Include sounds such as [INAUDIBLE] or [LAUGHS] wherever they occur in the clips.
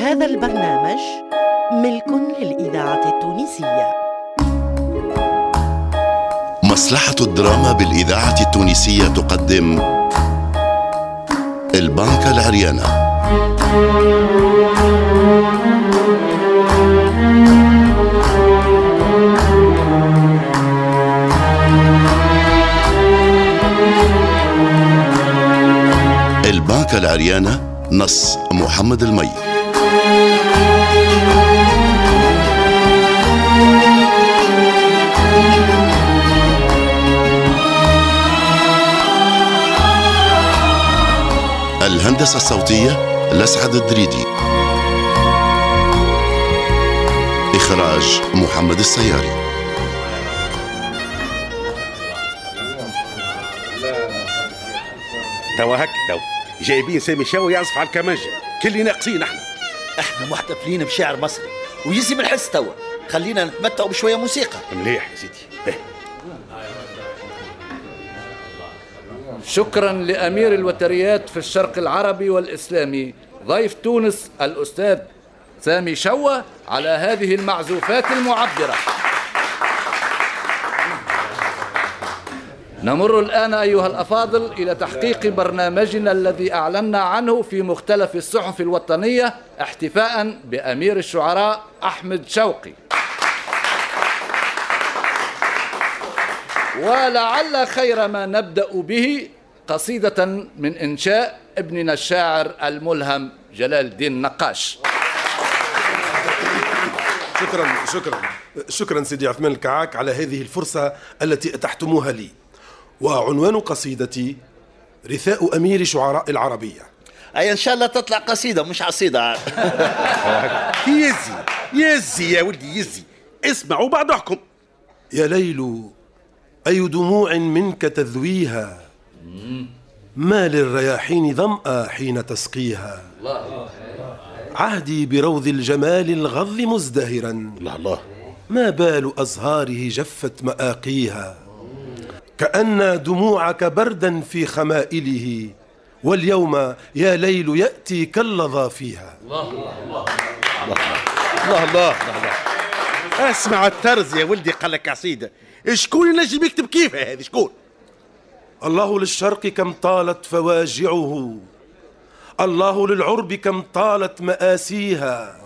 هذا البرنامج ملك للإذاعة التونسية. مصلحة الدراما بالإذاعة التونسية تقدم البنكة العريانة. البنكة العريانة نص محمد المي. الهندسة الصوتية لسعد الدريدي. إخراج محمد السياري. توا هك تو جايبين سامي شاوي يعزف على الكمانجة كل ناقصين إحنا إحنا محتفلين بشعر مصري ويزي الحس توا. خلينا نتمتعوا بشوية موسيقى. مليح يا سيدي. به. شكرا لأمير الوتريات في الشرق العربي والإسلامي ضيف تونس الأستاذ سامي شوة على هذه المعزوفات المعبرة. نمر الآن أيها الأفاضل إلى تحقيق برنامجنا الذي أعلنا عنه في مختلف الصحف الوطنية احتفاء بأمير الشعراء أحمد شوقي. ولعل خير ما نبدأ به قصيدة من إنشاء ابننا الشاعر الملهم جلال الدين نقاش. شكرا شكرا. شكرا سيدي عثمان الكعاك على هذه الفرصة التي أتحتموها لي. وعنوان قصيدتي رثاء أمير شعراء العربية. أي إن شاء الله تطلع قصيدة مش عصيدة. [LAUGHS] يزي يزي يا ولدي يزي. اسمعوا بعض احكم يا ليل أي دموع منك تذويها؟ ما للرياحين ظمأ حين تسقيها؟ عهدي بروض الجمال الغض مزدهرا. الله الله. ما بال أزهاره جفت مآقيها؟ كأن دموعك بردا في خمائله واليوم يا ليل يأتي كاللظى فيها. الله الله الله اسمع الترز يا ولدي قال لك عصيده شكون ينجم يكتب كيفها هذه؟ شكون؟ الله للشرق كم طالت فواجعه الله للعرب كم طالت مآسيها.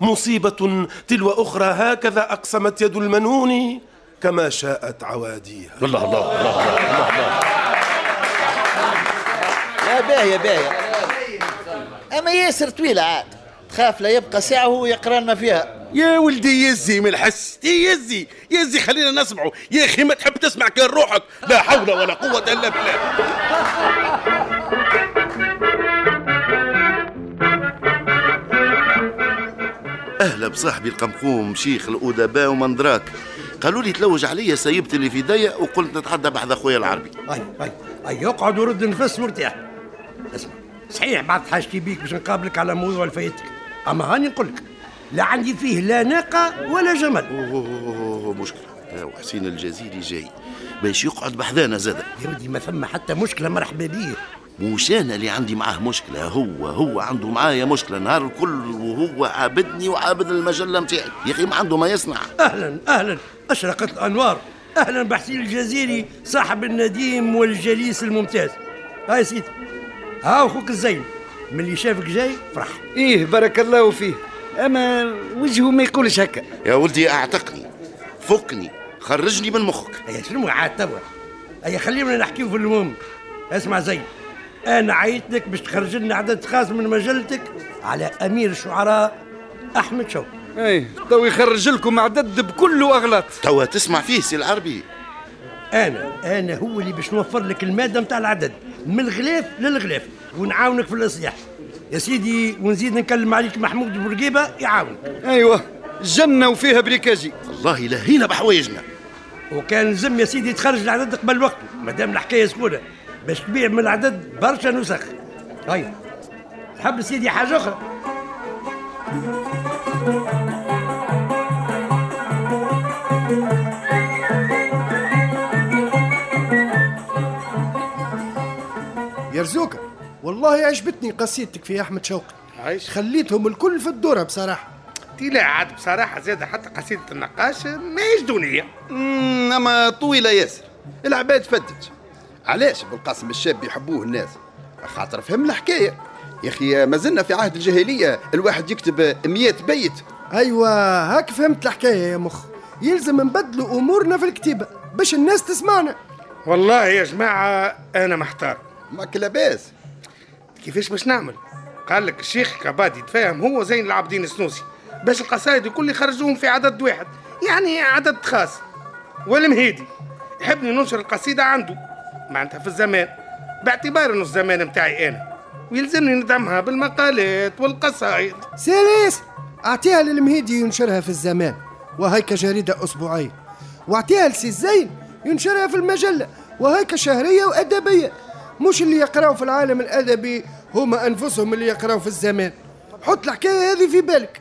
مصيبة تلو أخرى هكذا أقسمت يد المنون كما شاءت عواديها. الله الله الله الله, الله. يا باهية باهية. أما ياسر طويلة عاد. تخاف لا يبقى ساعة وهو يقرأ لنا فيها. يا ولدي يزي من الحس. يزي يزي خلينا نسمعوا يا أخي ما تحب تسمع كان روحك؟ لا حول ولا قوة إلا بالله. أهلا بصاحبي القمقوم شيخ الأدباء ومندراك. قالوا لي تلوج عليا سيبتي اللي في ضيق وقلت نتحدى بحذا خويا العربي. اي اي أي يقعد ورد نفس مرتاح. اسمع صحيح بعد حاجتي بيك باش نقابلك على موضوع الفايتك. أما هاني نقول لك لا عندي فيه لا ناقة ولا جمل. أوه مشكلة. وحسين الجزيري جاي. باش يقعد بحذانا زاد يا ودي ما ثم حتى مشكلة مرحبا بيه. مش أنا اللي عندي معاه مشكلة؟ هو هو عنده معايا مشكلة. نهار الكل وهو عابدني وعابد المجلة متاعي. يا أخي ما عنده ما يصنع. أهلا أهلا. أشرقت الأنوار. أهلا بحسين الجزيري صاحب النديم والجليس الممتاز. هاي سيدي. ها أخوك الزين من اللي شافك جاي فرح. إيه بارك الله فيه أما وجهه ما يقولش هكا. يا ولدي أعتقني فكني خرجني من مخك. هيا شنو عاد توا هيا خلينا نحكيو في المهم. اسمع زين أنا عيط لك باش تخرج لنا عدد خاص من مجلتك على أمير الشعراء أحمد شوقي. إيه. تو يخرج لكم عدد بكل أغلاط. توا تسمع فيه سي العربي. أنا أنا هو اللي باش نوفر لك المادة نتاع العدد. من الغلاف للغلاف ونعاونك في الإصلاح. يا سيدي ونزيد نكلم عليك محمود بورقيبة يعاونك. أيوه جنة وفيها بريكاجي. الله لهينا بحوايجنا. وكان لزم يا سيدي تخرج العدد قبل وقته مادام الحكاية سكونه باش تبيع من العدد برشا نسخ. هيا تحب سيدي حاجة أخرى. يا رزوقة والله عجبتني قصيدتك في أحمد شوقي. عايش. خليتهم الكل في الدورة بصراحة. تي لا عاد بصراحة زادة حتى قصيدة النقاش ماهيش دونية. مم، أما طويلة ياسر. العباد فتت. علاش بالقاسم الشاب يحبوه الناس؟ خاطر فهم الحكاية. يا أخي ما زلنا في عهد الجاهلية. الواحد يكتب 100 بيت. أيوة هاك فهمت الحكاية يا مخ. يلزم نبدلوا أمورنا في الكتيبة باش الناس تسمعنا. والله يا جماعة أنا محتار. ماك لاباس كيفاش باش نعمل؟ قال لك الشيخ كبادي يتفاهم هو زين العابدين السنوسي باش القصايد الكل يخرجوهم في عدد واحد يعني عدد خاص. والمهيدي يحبني ننشر القصيدة عنده. معناتها في الزمان باعتبار إنه الزمان متاعي أنا. ويلزمني ندعمها بالمقالات والقصايد série أعطيها للمهيدي ينشرها في الزمان وهيك جريدة أسبوعية. وأعطيها لسي الزين ينشرها في المجلة وهيك شهرية وأدبية. مش اللي يقراوا في العالم الأدبي هما أنفسهم اللي يقراوا في الزمان حط الحكاية هذه في بالك.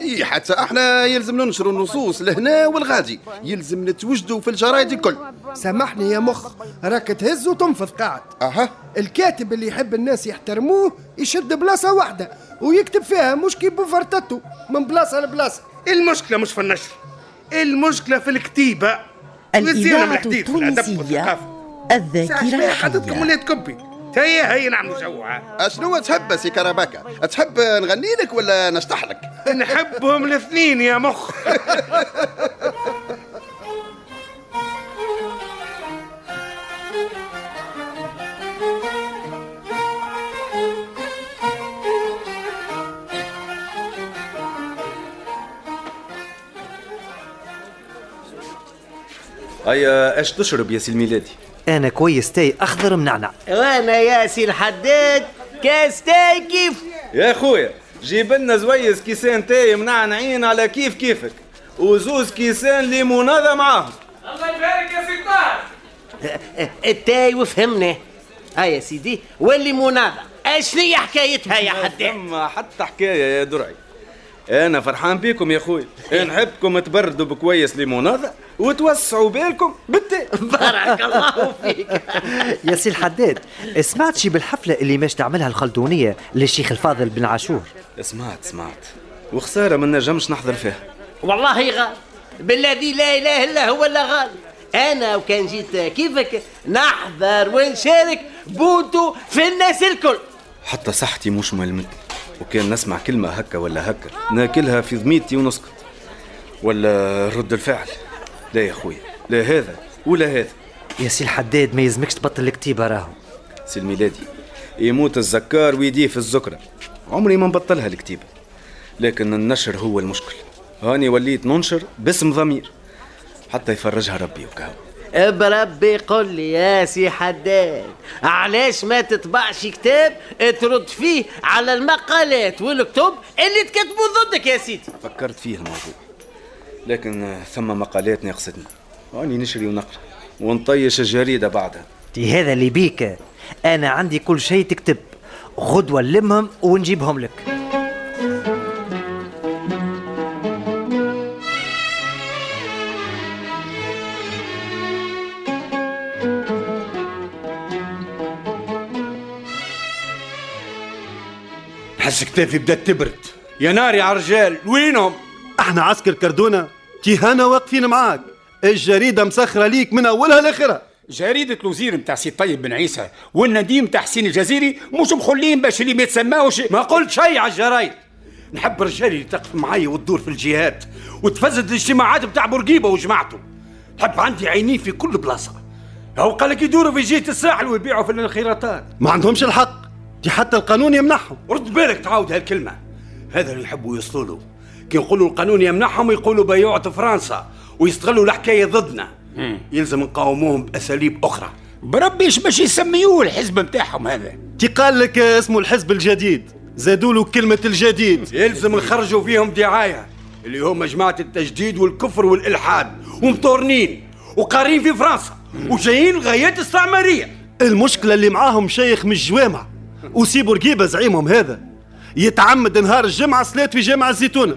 إي حتى أحنا يلزم ننشروا النصوص لهنا والغادي. يلزم نتوجدوا في الجرايد الكل. سامحني يا مخ راك تهز وتنفض قاعد. أها. الكاتب اللي يحب الناس يحترموه يشد بلاصة واحدة ويكتب فيها مش كي بوفرتته من بلاصة لبلاصة. المشكلة مش في النشر المشكلة في الكتيبة. والزينة الإذاعة التونسية. الذاكرة الحية. ولاد كبي هيا هيا نعملوا جوعة أشنو تحب سي كربكة تحب نغني لك ولا نشطح لك؟ نحبهم الاثنين يا مخ. [LAUGHS] هيا إيش تشرب يا سي الميلادي؟ أنا كويس تاي أخضر منعنع وأنا يا سي الحداد كاس تاي كيف؟ يا خويا جيب لنا زويز كيسان تاي منعنعين على كيف كيفك وزوز كيسان ليمونادا معاهم. الله يبارك يا سي طاهر. التاي وفهمنا هاي يا سيدي والليمونادا إيش هي حكايتها يا حداد؟ ثم حتى حكاية يا درعي. أنا فرحان بيكم يا خويا نحبكم [LAUGHS] تبردوا بكويس ليمونادا وتوسعوا بالكم بالتاي بارك الله [LAUGHS] فيك. يا سي الحداد سمعت شي بالحفلة اللي ماش تعملها الخلدونية للشيخ الفاضل بن عاشور؟ سمعت سمعت. وخسارة ما نجمش نحضر فيها. والله غال. بالذي لا إله إلا هو الا غال. أنا وكان جيت كيفك نحضر ونشارك بونتو في الناس الكل. حتى صحتي مش ملمتني وكان نسمع كلمة هكا ولا هكا. ناكلها في ضميتي ونسكت ولا رد الفعل. لا يا خويا لا هذا ولا هذا. يا سي الحداد ما يلزمكش تبطل الكتيبة راهو. سي الميلادي يموت الزكار ويديه في الزكرة. عمري ما نبطلها الكتيبة. لكن النشر هو المشكل. هاني وليت ننشر باسم ضمير. حتى يفرجها ربي وكهو. بربي قل لي يا سي حداد علاش ما تطبعش كتاب ترد فيه على المقالات والكتب اللي تكتبوا ضدك يا سيدي؟ فكرت فيه الموضوع لكن ثم مقالات ناقصتني هاني نشري ونقرأ ونطيش الجريدة بعدها. هذا اللي بيك. أنا عندي كل شيء تكتب غدوه نلمهم ونجيبهم لك. نحس كتافي بدأت تبرد. يا نار يا رجال وينهم؟ أحنا عسكر كردونة تيهانا واقفين معاك. الجريدة مسخرة ليك من أولها لآخرها. جريدة الوزير نتاع سي طيب بن عيسى والنديم تاع حسين الجزيري مش مخلين باش اللي ما يتسماوش. ما قلت شيء على الجرايد نحب رجالي اللي تقف معايا وتدور في الجهات وتفزد الاجتماعات بتاع بورقيبة وجماعته. نحب عندي عينين في كل بلاصة. هو قال لك يدوروا في جهة الساحل ويبيعوا في الخيراتات ما عندهمش الحق. دي حتى القانون يمنحهم. رد بالك تعاود هالكلمة. هذا اللي يحبوا يوصلوا. له كي نقولوا القانون يمنحهم يقولوا بيوعة فرنسا ويستغلوا الحكاية ضدنا. يلزم نقاوموهم بأساليب أخرى. بربي إيش باش يسميوه الحزب نتاعهم هذا؟ تي قال لك اسمه الحزب الجديد. زادوا له كلمة الجديد. يلزم نخرجوا فيهم دعاية. اللي هم جماعة التجديد والكفر والإلحاد ومطورنين وقارين في فرنسا وجايين لغايات استعماريه المشكلة اللي معاهم شيخ من الجوامع. وسي بورقيبة زعيمهم هذا. يتعمد نهار الجمعة صلاة في جامع الزيتونة.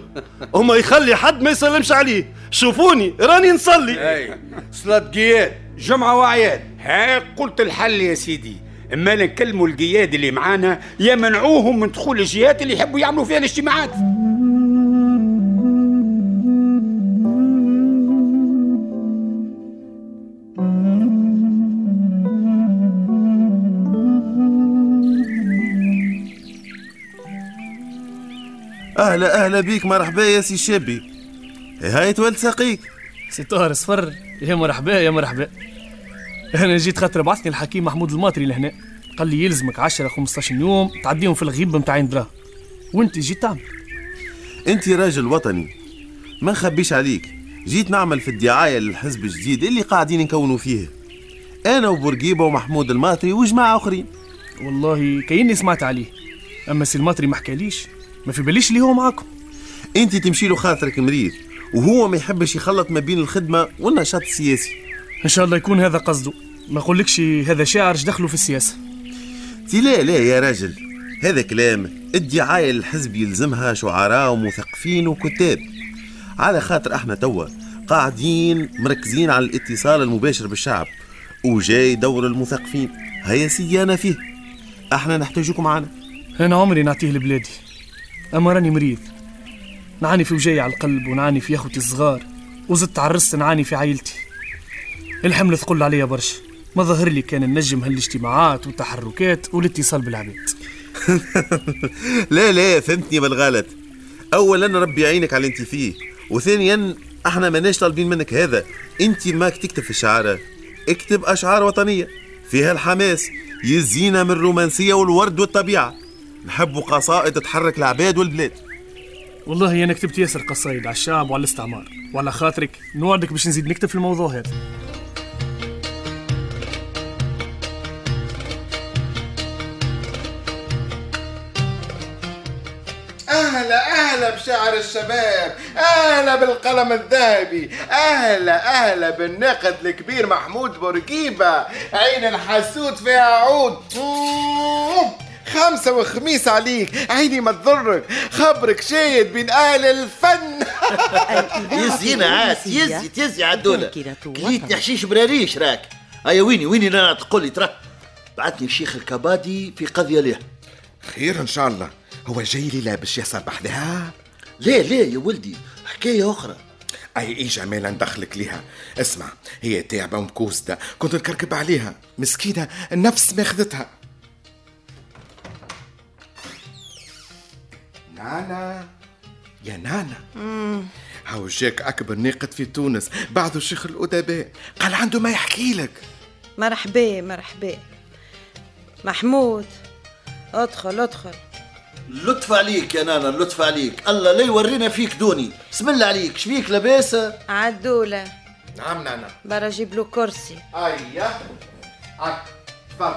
هما يخلي حد ما يسلمش عليه. شوفوني راني نصلي. أي. صلاة قياد جمعة وأعياد. ها قلت الحل يا سيدي. أما نكلموا القياد اللي معانا يمنعوهم من دخول الجهات اللي يحبوا يعملوا فيها الاجتماعات. أهلا أهلا بيك مرحبا يا سي شابي. هاي تولد ساقيك سي طاهر صفر يا مرحبا يا مرحبا. أنا جيت خاطر بعثني الحكيم محمود الماطري لهنا. قال لي يلزمك 10 15 يوم تعديهم في الغيب بمتاعين دراهم وانت جيت تعمل. أنت راجل وطني. ما نخبيش عليك. جيت نعمل في الدعاية للحزب الجديد اللي قاعدين نكونوا فيه. أنا وبورقيبة ومحمود الماطري وجماعة آخرين. والله كأني سمعت عليه. أما سي الماطري ما حكاليش. ما في باليش اللي هو معاكم. انت تمشي له خاطرك مريض وهو ما يحبش يخلط ما بين الخدمة والنشاط السياسي. إن شاء الله يكون هذا قصده. ما أقولكش هذا شاعر دخله في السياسة. تي لا لا يا راجل هذا كلام الدعايه للحزب يلزمها شعراء ومثقفين وكتاب. على خاطر إحنا توا قاعدين مركزين على الاتصال المباشر بالشعب وجاي دور المثقفين. هيا سيدي أنا فيه. إحنا نحتاجكم معنا. أنا عمري نعطيه لبلادي. اما راني مريض. نعاني في وجاي على القلب ونعاني في أخوتي الصغار. وزدت عرست نعاني في عائلتي. الحمل ثقل عليا برشا. ما ظهر لي كان ننجم هالاجتماعات والتحركات والاتصال بالعباد. [LAUGHS] لا لا فهمتني بالغلط. اولا ربي يعينك على اللي أنت فيه. وثانيا إحنا ماناش طالبين منك هذا. أنت ماك تكتب في الشعارة اكتب أشعار وطنية. فيها الحماس. يزينا من الرومانسية والورد والطبيعة. نحبوا قصائد تحرك العباد والبلاد. والله أنا كتبت ياسر قصايد على الشعب وعلى الاستعمار. وعلى خاطرك نوعدك باش نزيد نكتب في الموضوع هذا. أهلا أهلا بشعر الشباب. أهلا بالقلم الذهبي. أهلا أهلا بالناقد الكبير محمود بورقيبة. عين الحسود فيها عود. خمسة وخميس عليك. عيني ما تضرك. خبرك شايد بين أهل الفن. [LAUGHS] يزينا عاس يزي تزي عالدولة كليتني حشيش براريش راك. هيا ويني ويني أنا تقول لي ترى. بعثني الشيخ الكبادي في قضية ليه. خير إن شاء الله. هو جاي لي لابس ياسر بحذها ليه ليه يا ولدي؟ حكاية أخرى. أي أي جمالا ندخلك ليها. اسمع هي تعبه ومكوسده كنت نكركب عليها. مسكينة النفس ماخذتها. نانا. يا نانا. هاو جاك أكبر ناقد في تونس. بعده شيخ الأدباء قال عنده ما يحكي لك. مرحبا مرحبا. محمود أدخل أدخل. لطف عليك يا نانا لطف عليك. الله لا يورينا فيك دوني. بسم الله عليك. شبيك لاباسة عدولة. نعم نانا. برا جيب له كرسي. أيوه تفضل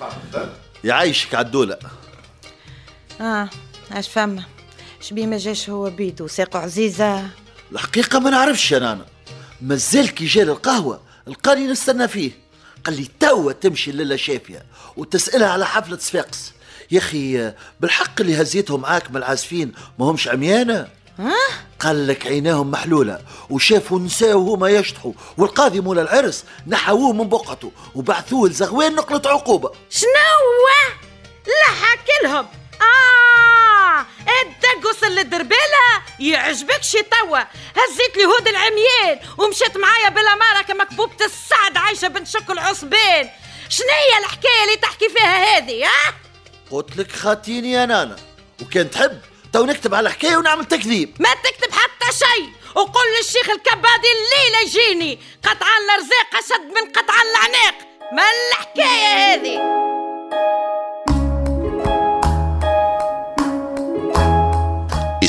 تفضل يعيشك عدولة. آه. اش فما. شبيه ما جاش هو بيدو ساقو عزيزة. الحقيقة ما نعرفش يا نانا مازال كي جا القهوة لقاني نستنى فيه. قال لي توا تمشي للا شافية وتسألها على حفلة صفاقس. يا أخي بالحق اللي هزيتهم معاك من العازفين ما همش عميانة؟ ها؟ قال لك عيناهم محلولة وشافوا نساء وهما يشطحوا والقاضي مول العرس نحووه من بقعته وبعثوه لزغوان نقلة عقوبة. شنو لا حكي لهم. آه الدقس اللي دربالها يعجبكش توا. هزيت لي هود العميان ومشيت معايا بالأمارة كمكبوبة السعد عايشة بنت شك العصبان شنية الحكاية اللي تحكي فيها هذه ها قلت لك خاتيني يا نانا. وكان تحب. تو نكتب على الحكاية ونعمل تكذيب. ما تكتب حتى شيء وقل للشيخ الكبادي الليلة يجيني. قطعا الرزاق أشد من قطعا العناق ما الحكاية هذه؟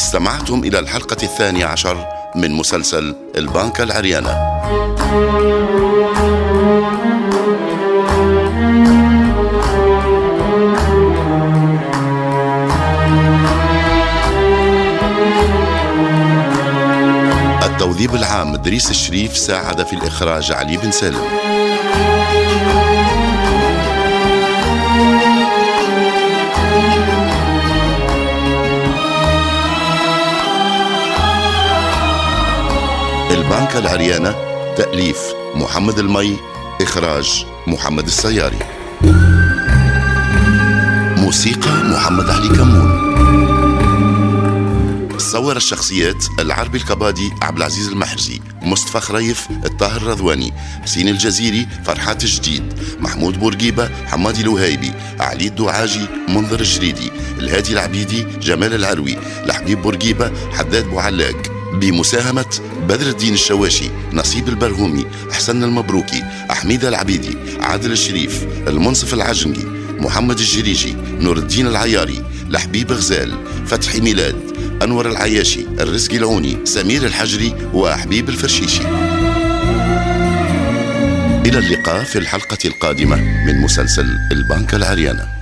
استمعتم إلى الحلقة الثانية عشر من مسلسل البنكة العريانة. التوظيف العام إدريس الشريف ساعد في الإخراج علي بن سالم. البنكة العريانة تأليف محمد المي إخراج محمد السياري. موسيقى محمد علي كمون. صور الشخصيات العربي الكبادي عبد العزيز المحرزي مصطفى خريف الطاهر الرضواني حسين الجزيري فرحات الجديد محمود بورقيبة حمادي الوهيبي علي الدعاجي منظر الجريدي الهادي العبيدي جمال العروي لحبيب بورقيبة حداد بوعلاق. بمساهمة بدر الدين الشواشي نصيب البرهومي حسن المبروكي أحميد العبيدي عادل الشريف المنصف العجنقي محمد الجريجي نور الدين العياري لحبيب غزال فتحي ميلاد أنور العياشي الرزقي العوني سمير الحجري وحبيب الفرشيشي. إلى اللقاء في الحلقة القادمة من مسلسل البنك العريانة.